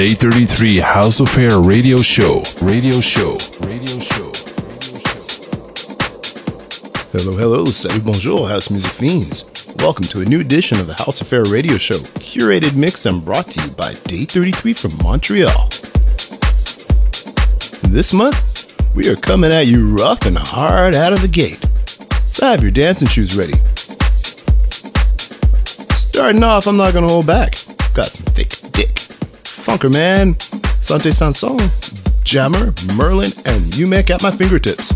Day 33 House Affair radio show. Radio show. Radio show. Hello, hello, salut, bonjour, house music fiends. Welcome to a new edition of the House Affair radio show, curated, mixed, and brought to you by Day 33 from Montreal. This month, we are coming at you rough and hard out of the gate. So have your dancing shoes ready. Starting off, I'm not gonna hold back. Got some thick dick. Funkerman, Sante Sanson, Jammer, Merlin, and Umek at my fingertips.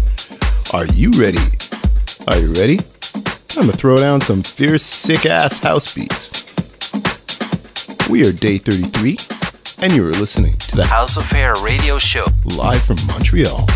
Are you ready? Are you ready? I'm gonna throw down some fierce, sick ass house beats. We are day 33, and you are listening to the House of Air radio show live from Montreal.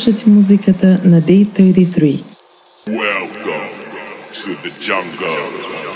слушате музиката на Day 33. Welcome to the jungle.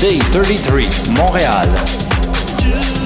Day 33, Montréal.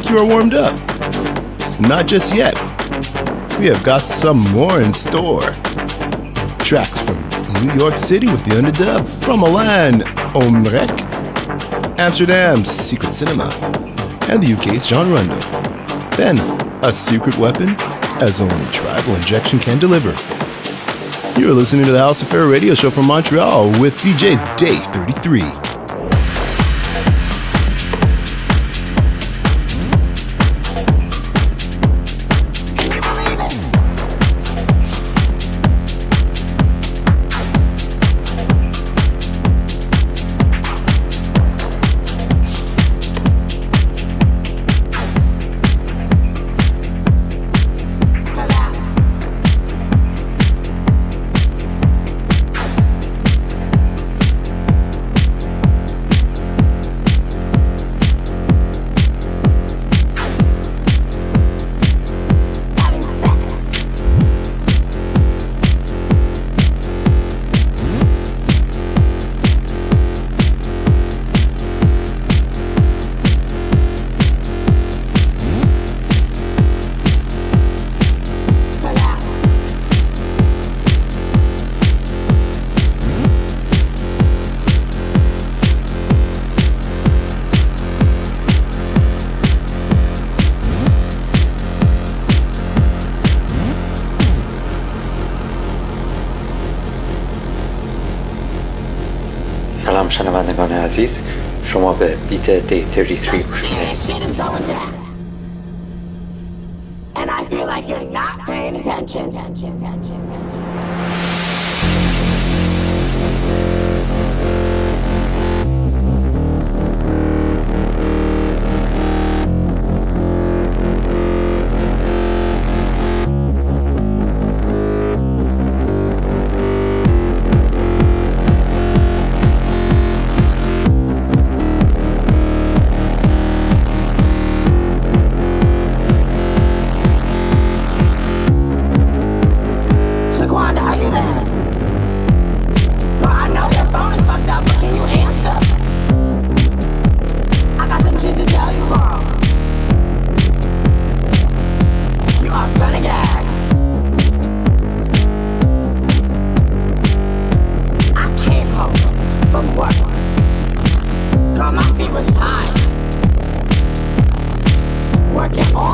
Think you are warmed up? Not just yet. We have got some more in store. Tracks from New York City with the underdub, from Milan, Omrek, Amsterdam's Secret Cinema, and the UK's John Rondo. Then, a secret weapon, as only Tribal Injection can deliver. You're listening to the House Affair radio show from Montreal with DJ's Day 33. عزیز شما به بیت دی 33 گوش میدید shit is going down. And I feel like you're not paying attention. I can't.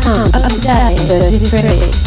sound of the different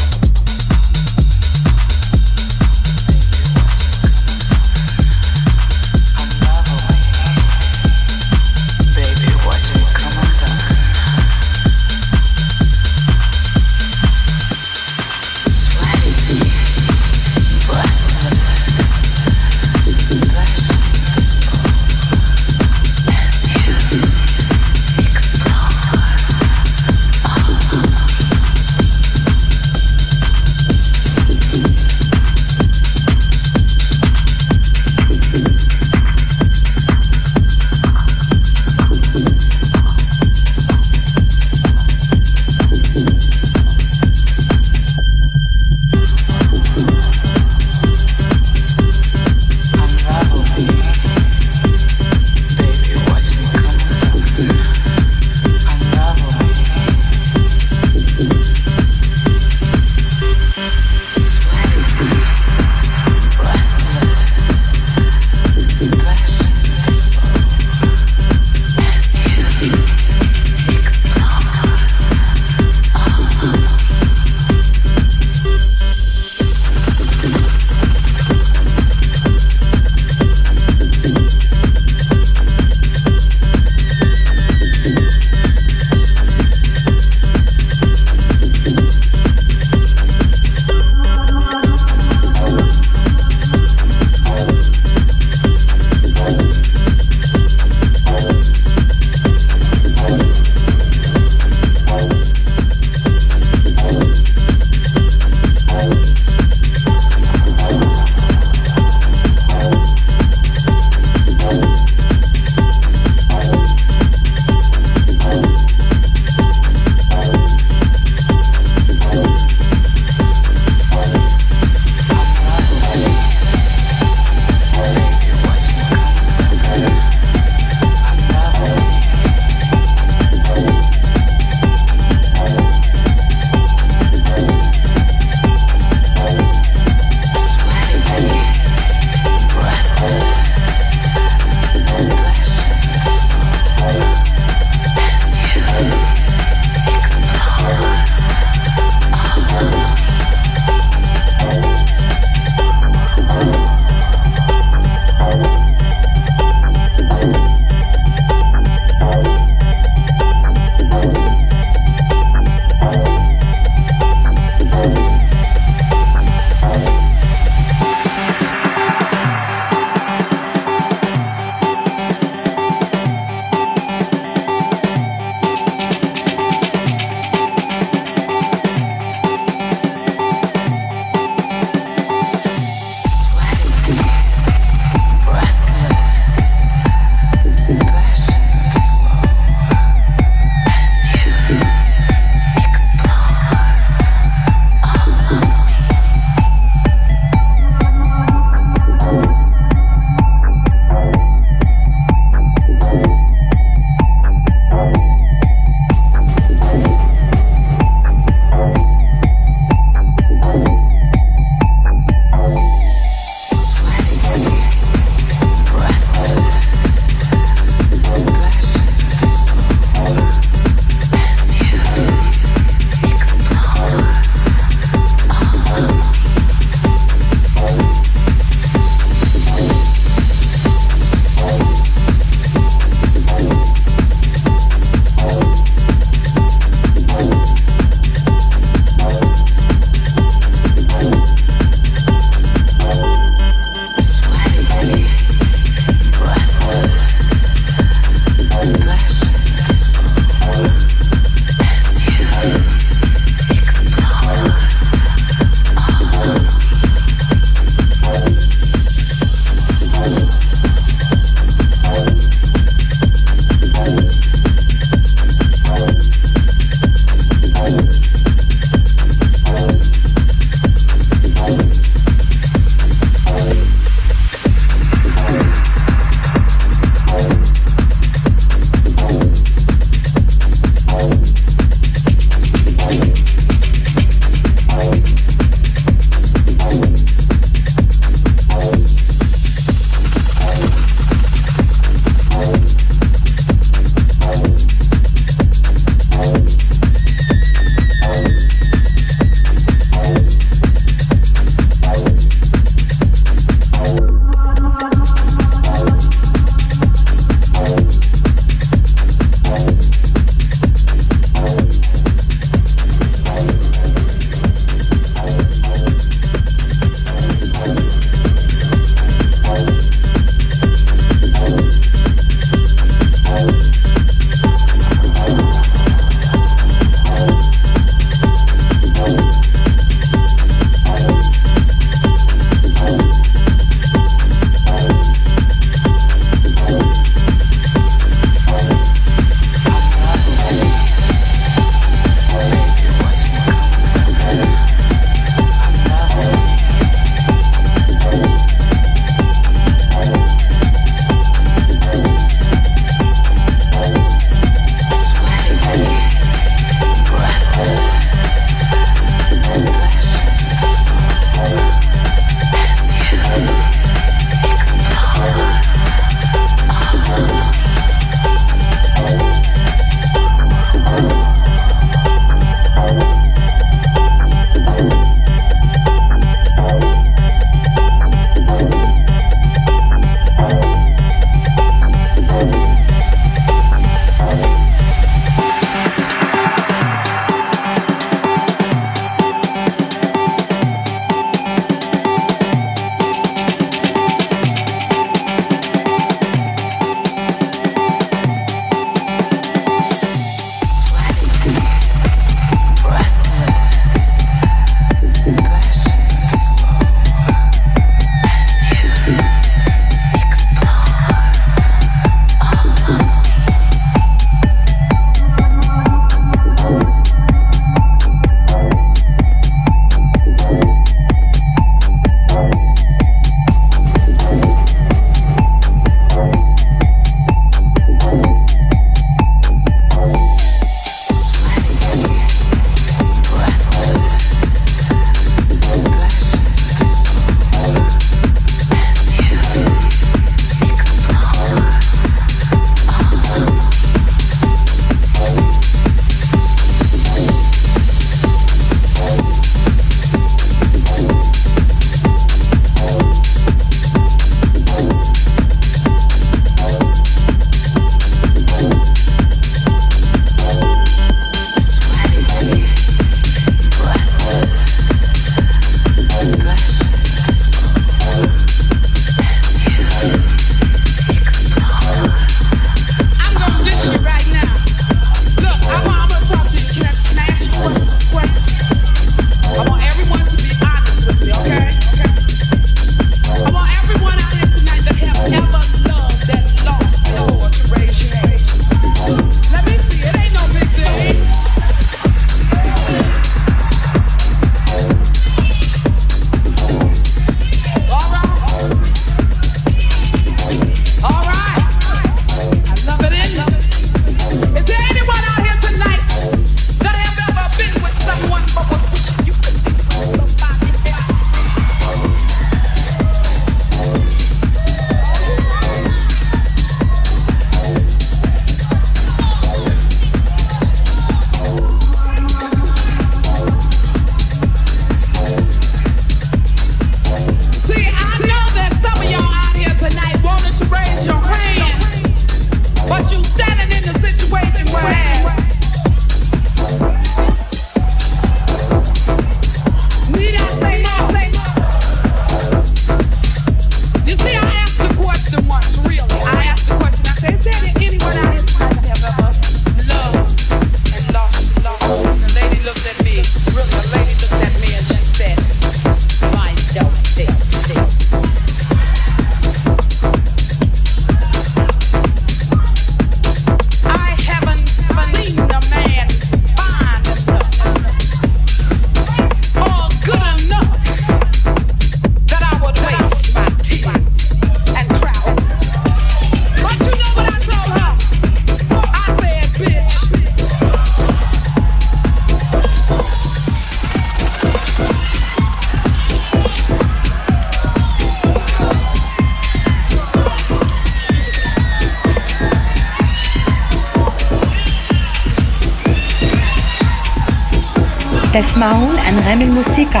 تسمعون أنغام الموسيقى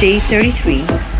J33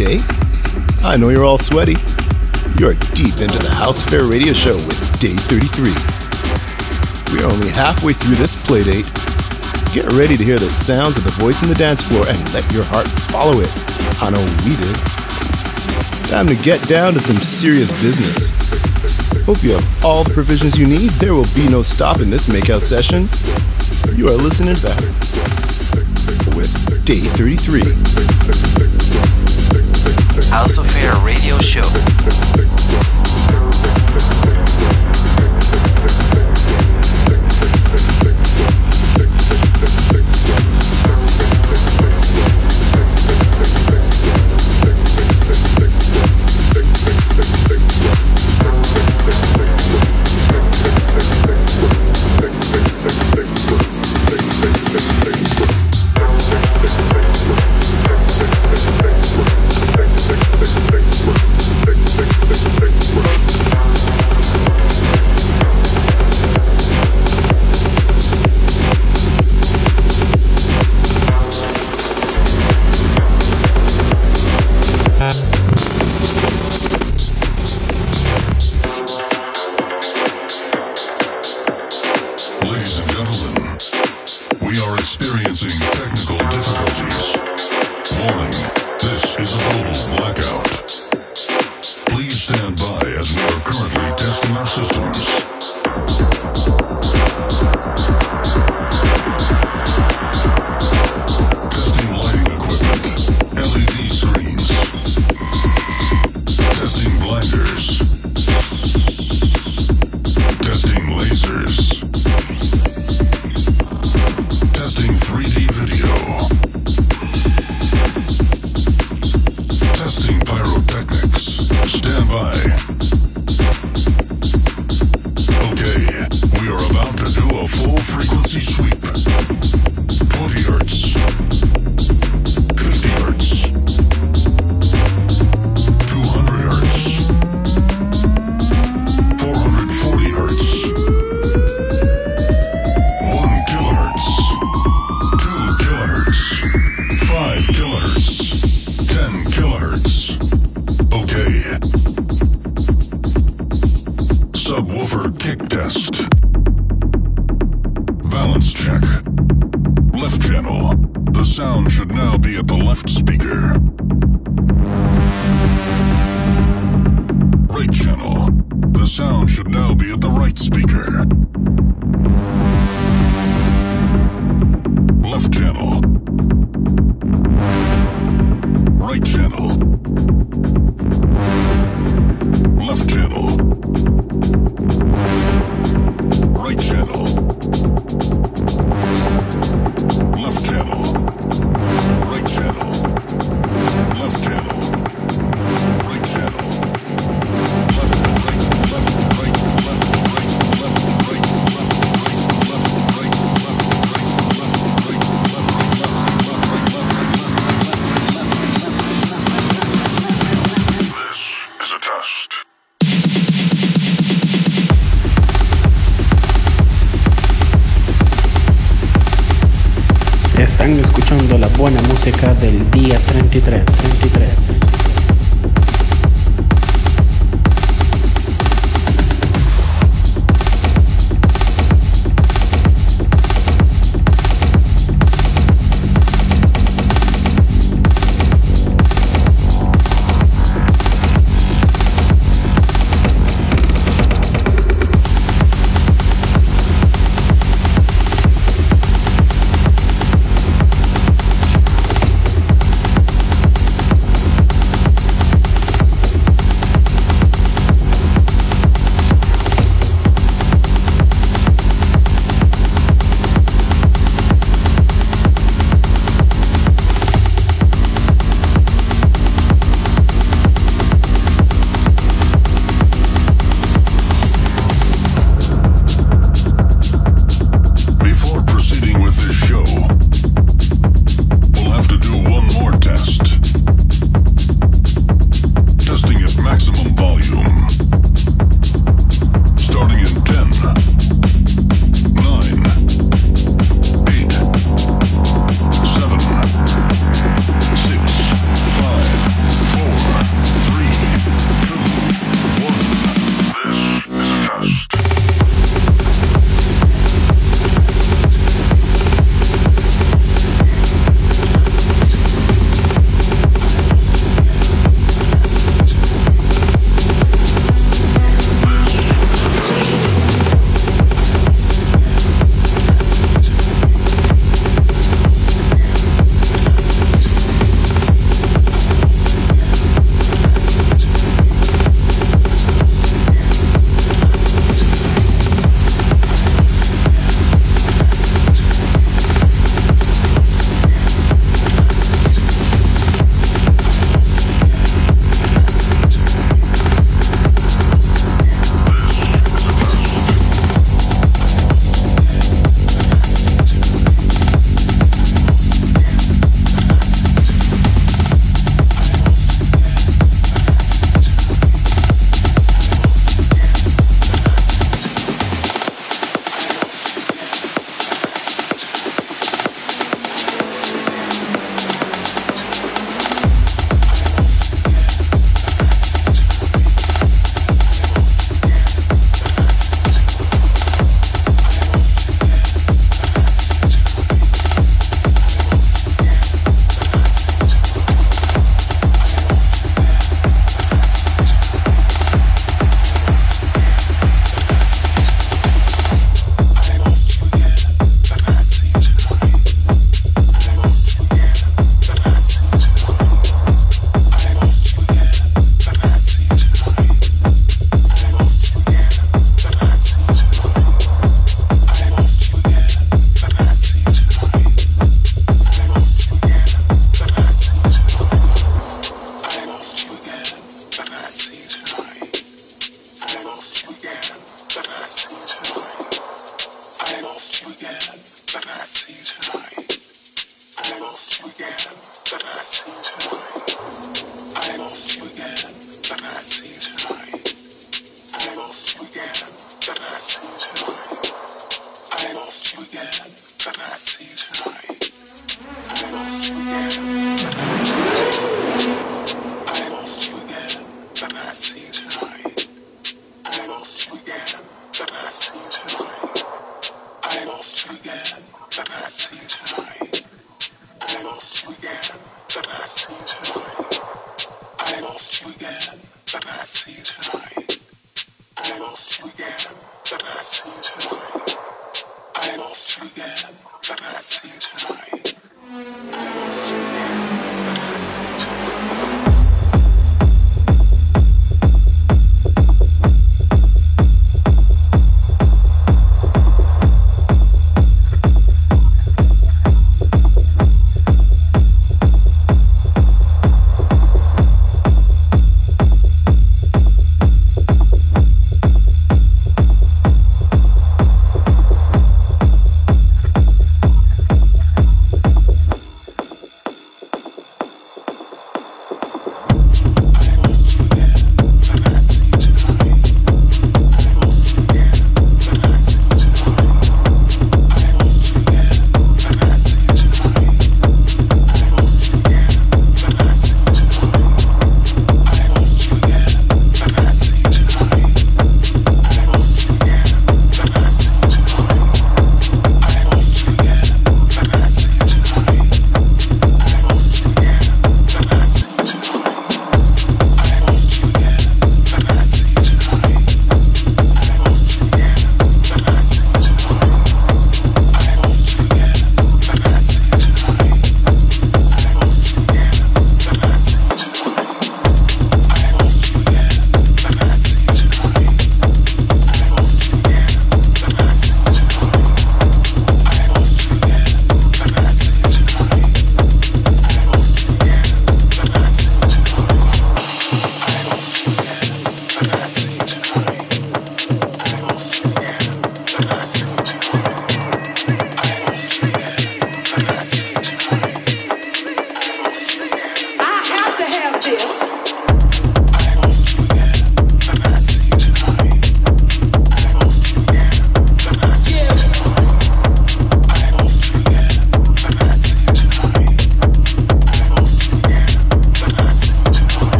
I know you're all sweaty. You're deep into the House Affair Radio Show with Day 33. We are only halfway through this playdate. Get ready to hear the sounds of the voice in the dance floor and let your heart follow it. I know we did. Time to get down to some serious business. Hope you have all the provisions you need. There will be no stopping this makeout session. You are listening to that with Day 33. Affair radio show.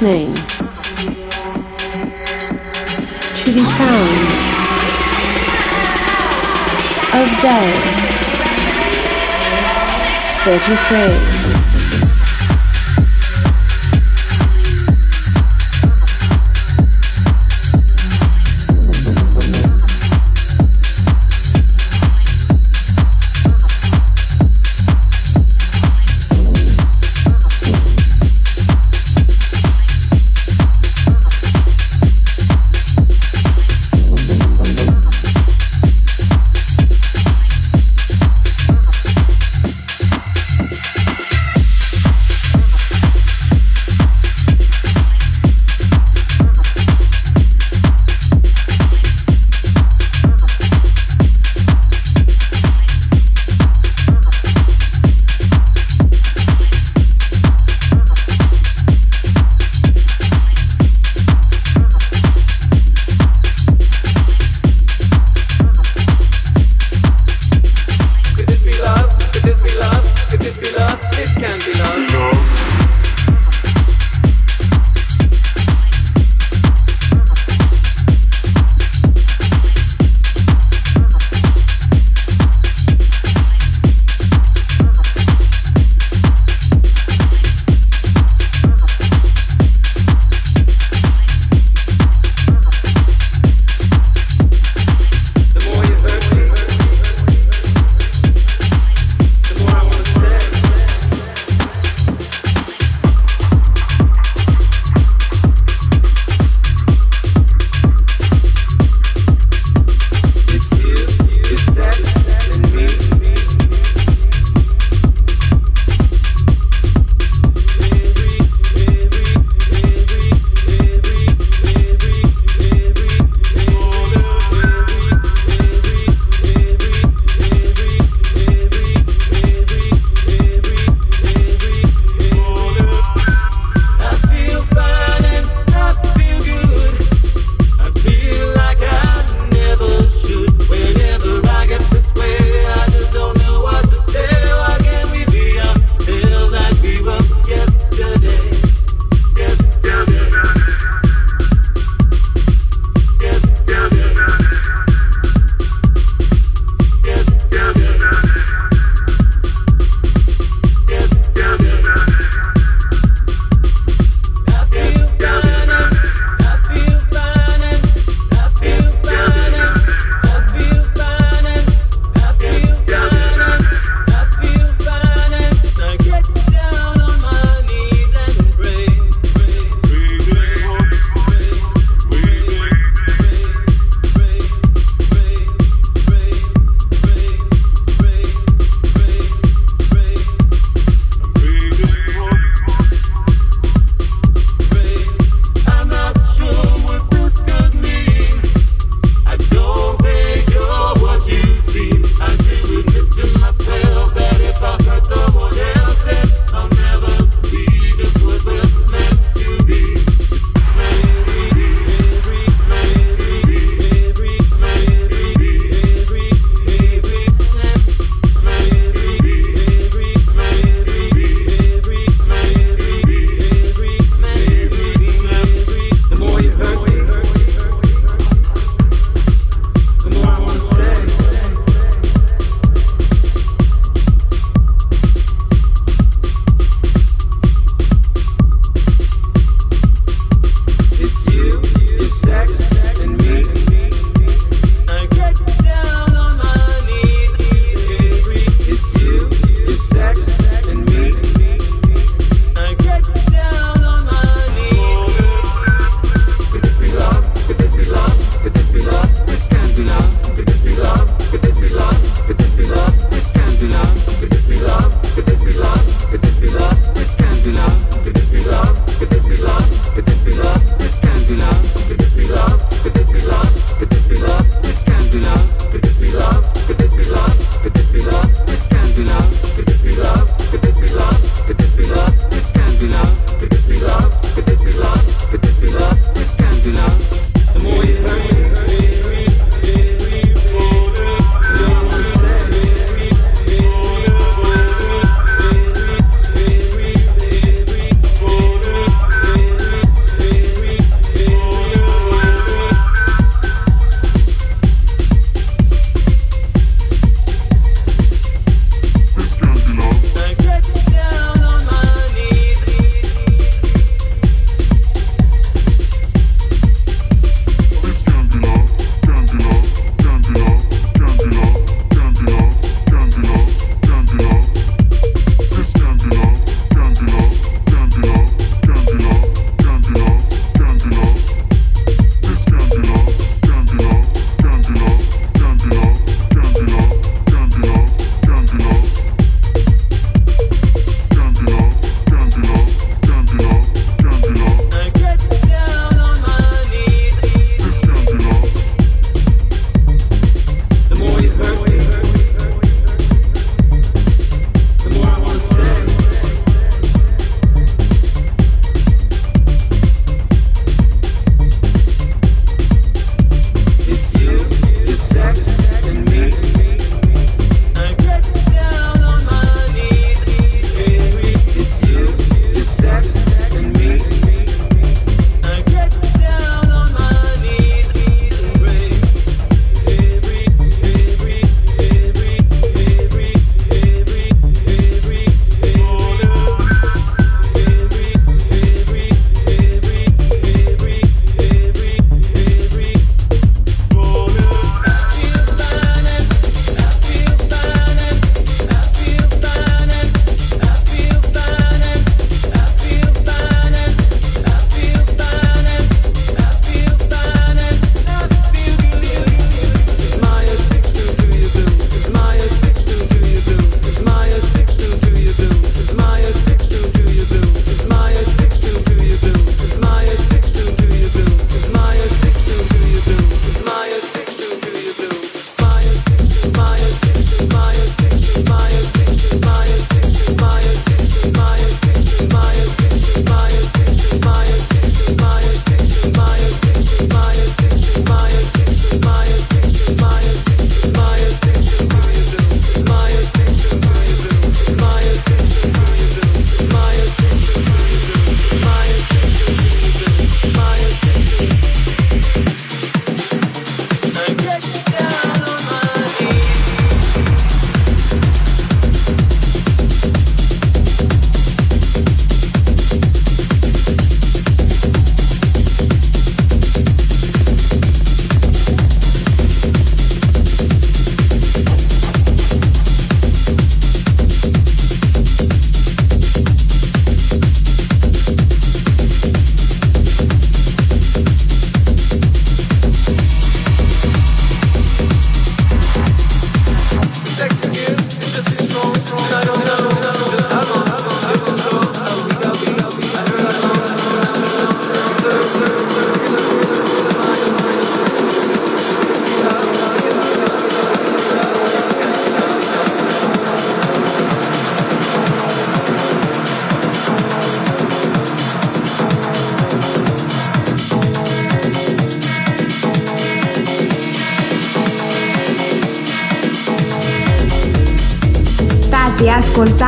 Listening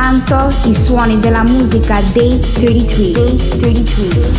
ascoltando i suoni della musica Day 33. Day 33.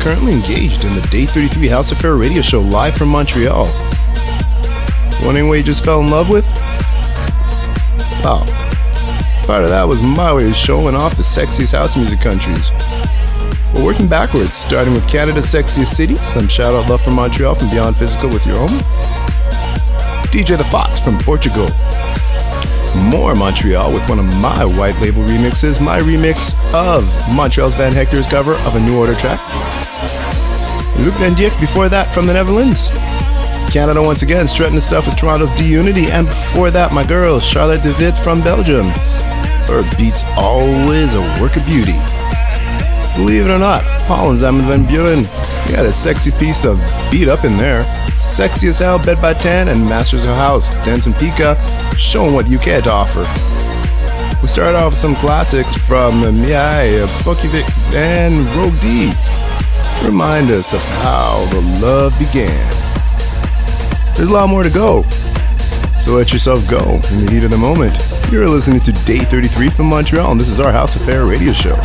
Currently engaged in the Day 33 House Affair radio show live from Montreal. Wondering what you just fell in love with? Wow. part of that was my way of showing off the sexiest house music countries. We're working backwards, starting with Canada's sexiest city. Some shout out love from Montreal from Beyond Physical with your home. DJ The Fox from Portugal. More Montreal with one of my white label remixes, my remix of Montreal's Van Hector's cover of a New Order track. Luuk Van Dijk before that from the Netherlands. Canada once again strutting the stuff with Toronto's D Unity, and before that, my girl Charlotte de Witte from Belgium. Her beats always a work of beauty. Believe it or not, Holland's Armin van Buuren got a sexy piece of beat up in there. Sexy as hell, Bed by 10, and Masters of House, Dance and Pika, showing what UK had to offer. We started off with some classics from Miai, Bucky and Rogue D. Remind us of how the love began. There's a lot more to go, so let yourself go in the heat of the moment. You're listening to Day 33 from Montreal, and this is our House Affair radio show.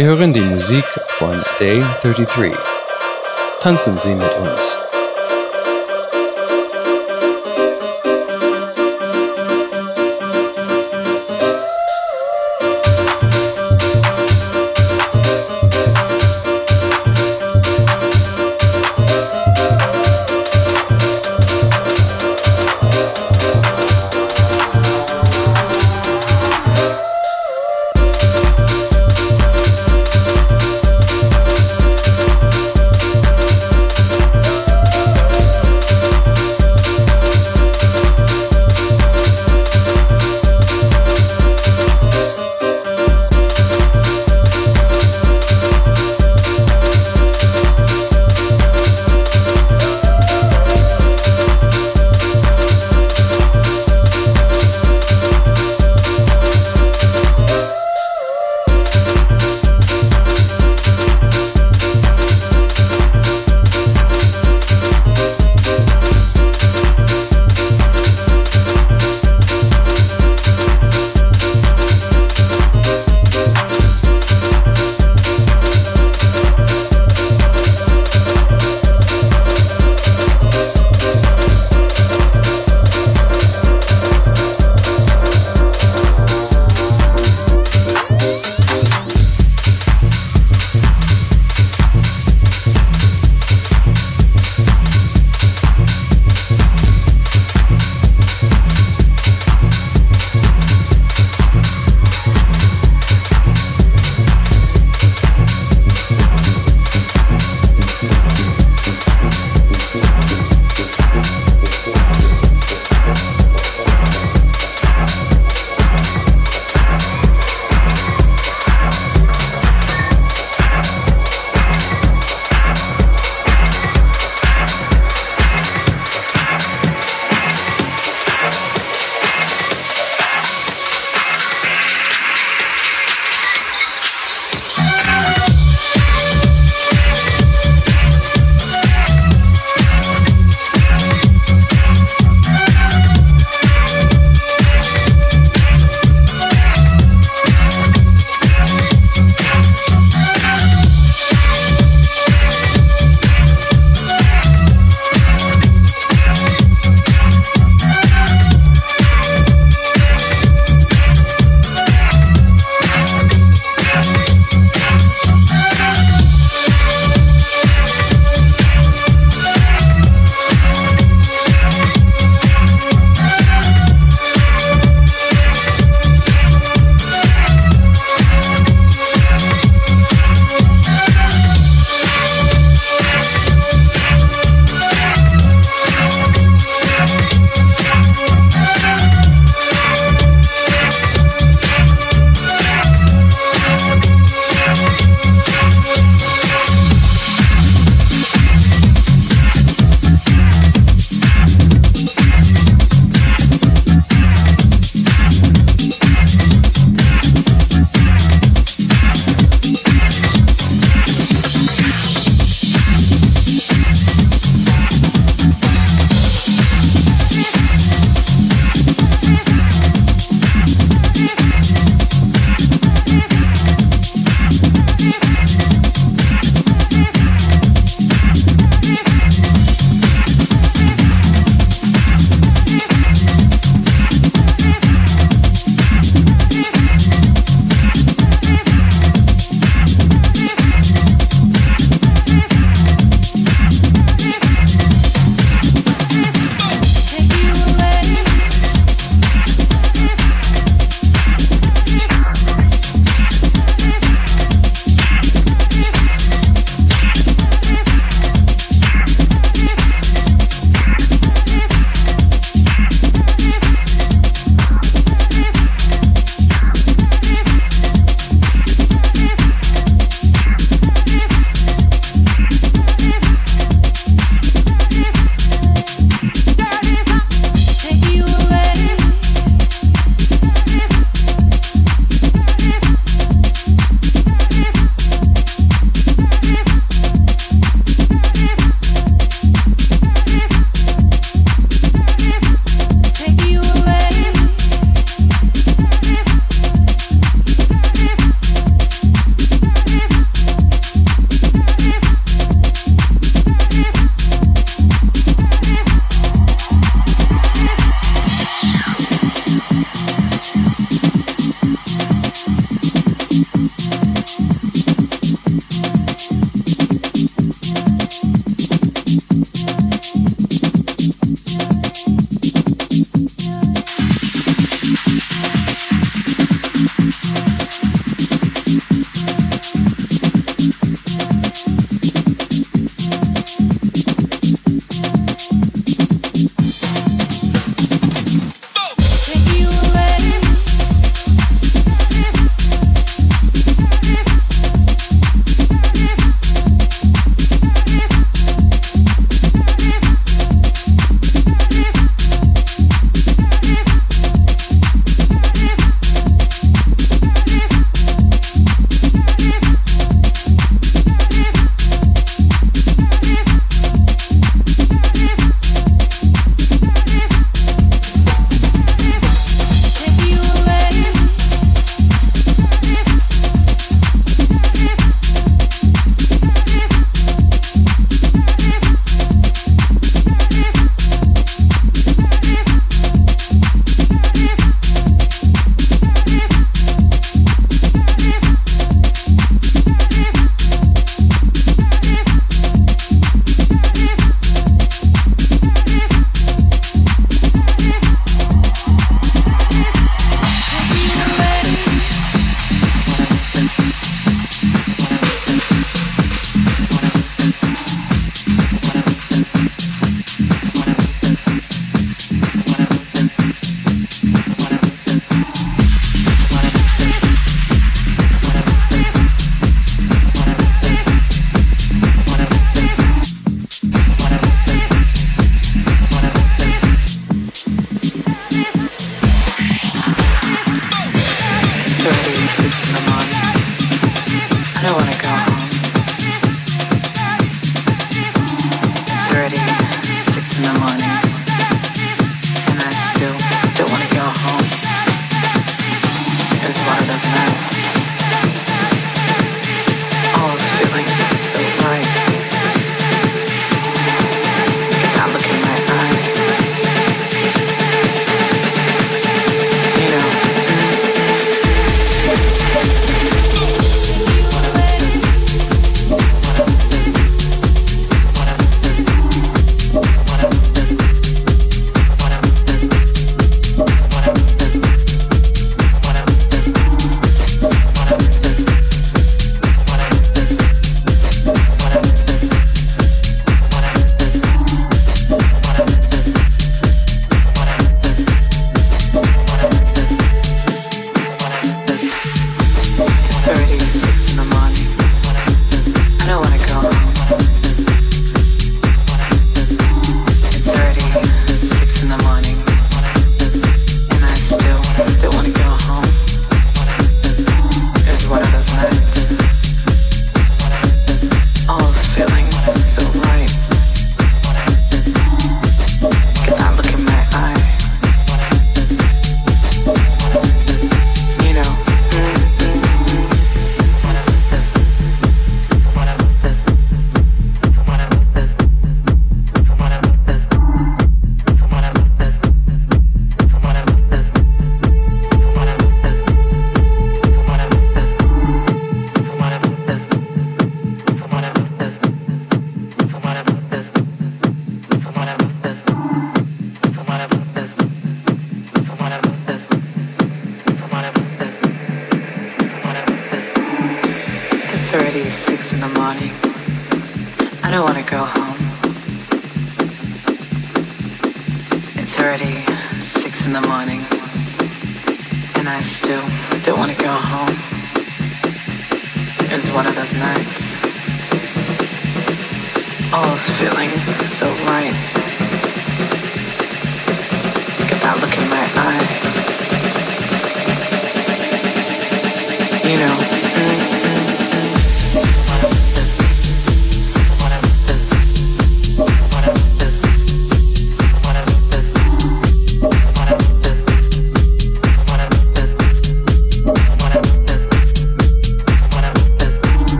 Sie hören die Musik von Day 33. Tanzen Sie mit uns.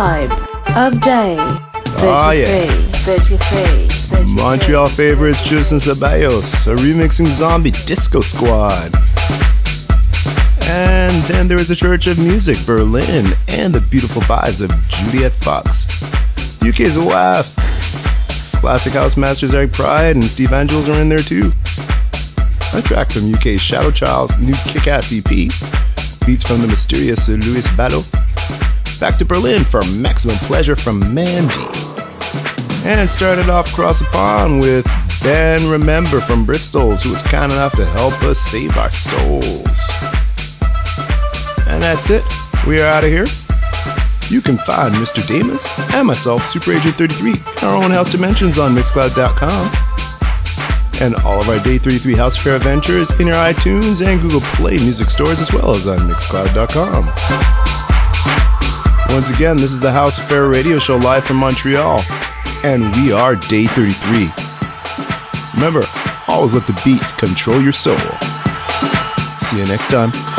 Vibe of day. Ah, yeah. 33, 33. Montreal favorites Justin Ceballos are remixing Zombie Disco Squad. And then there is the Church of Music Berlin and the beautiful vibes of Juliet Fox. UK's a laugh. Classic House Masters Eric Pride and Steve Angels are in there too. A track from UK's Shadow Child's new kick ass EP. Beats from the mysterious Louis Battle. Back to Berlin for maximum pleasure from Mandy. And started off across the pond with Ben Remember from Bristol's, who was kind enough to help us save our souls. And that's it. We are out of here. You can find Mr. Daymus and myself, Super Agent 33, in our own house dimensions on Mixcloud.com. And all of our Day 33 House Affair adventures in your iTunes and Google Play music stores, as well as on Mixcloud.com. Once again, this is the House Affair Radio Show live from Montreal, and we are Day 33. Remember, always let the beats control your soul. See you next time.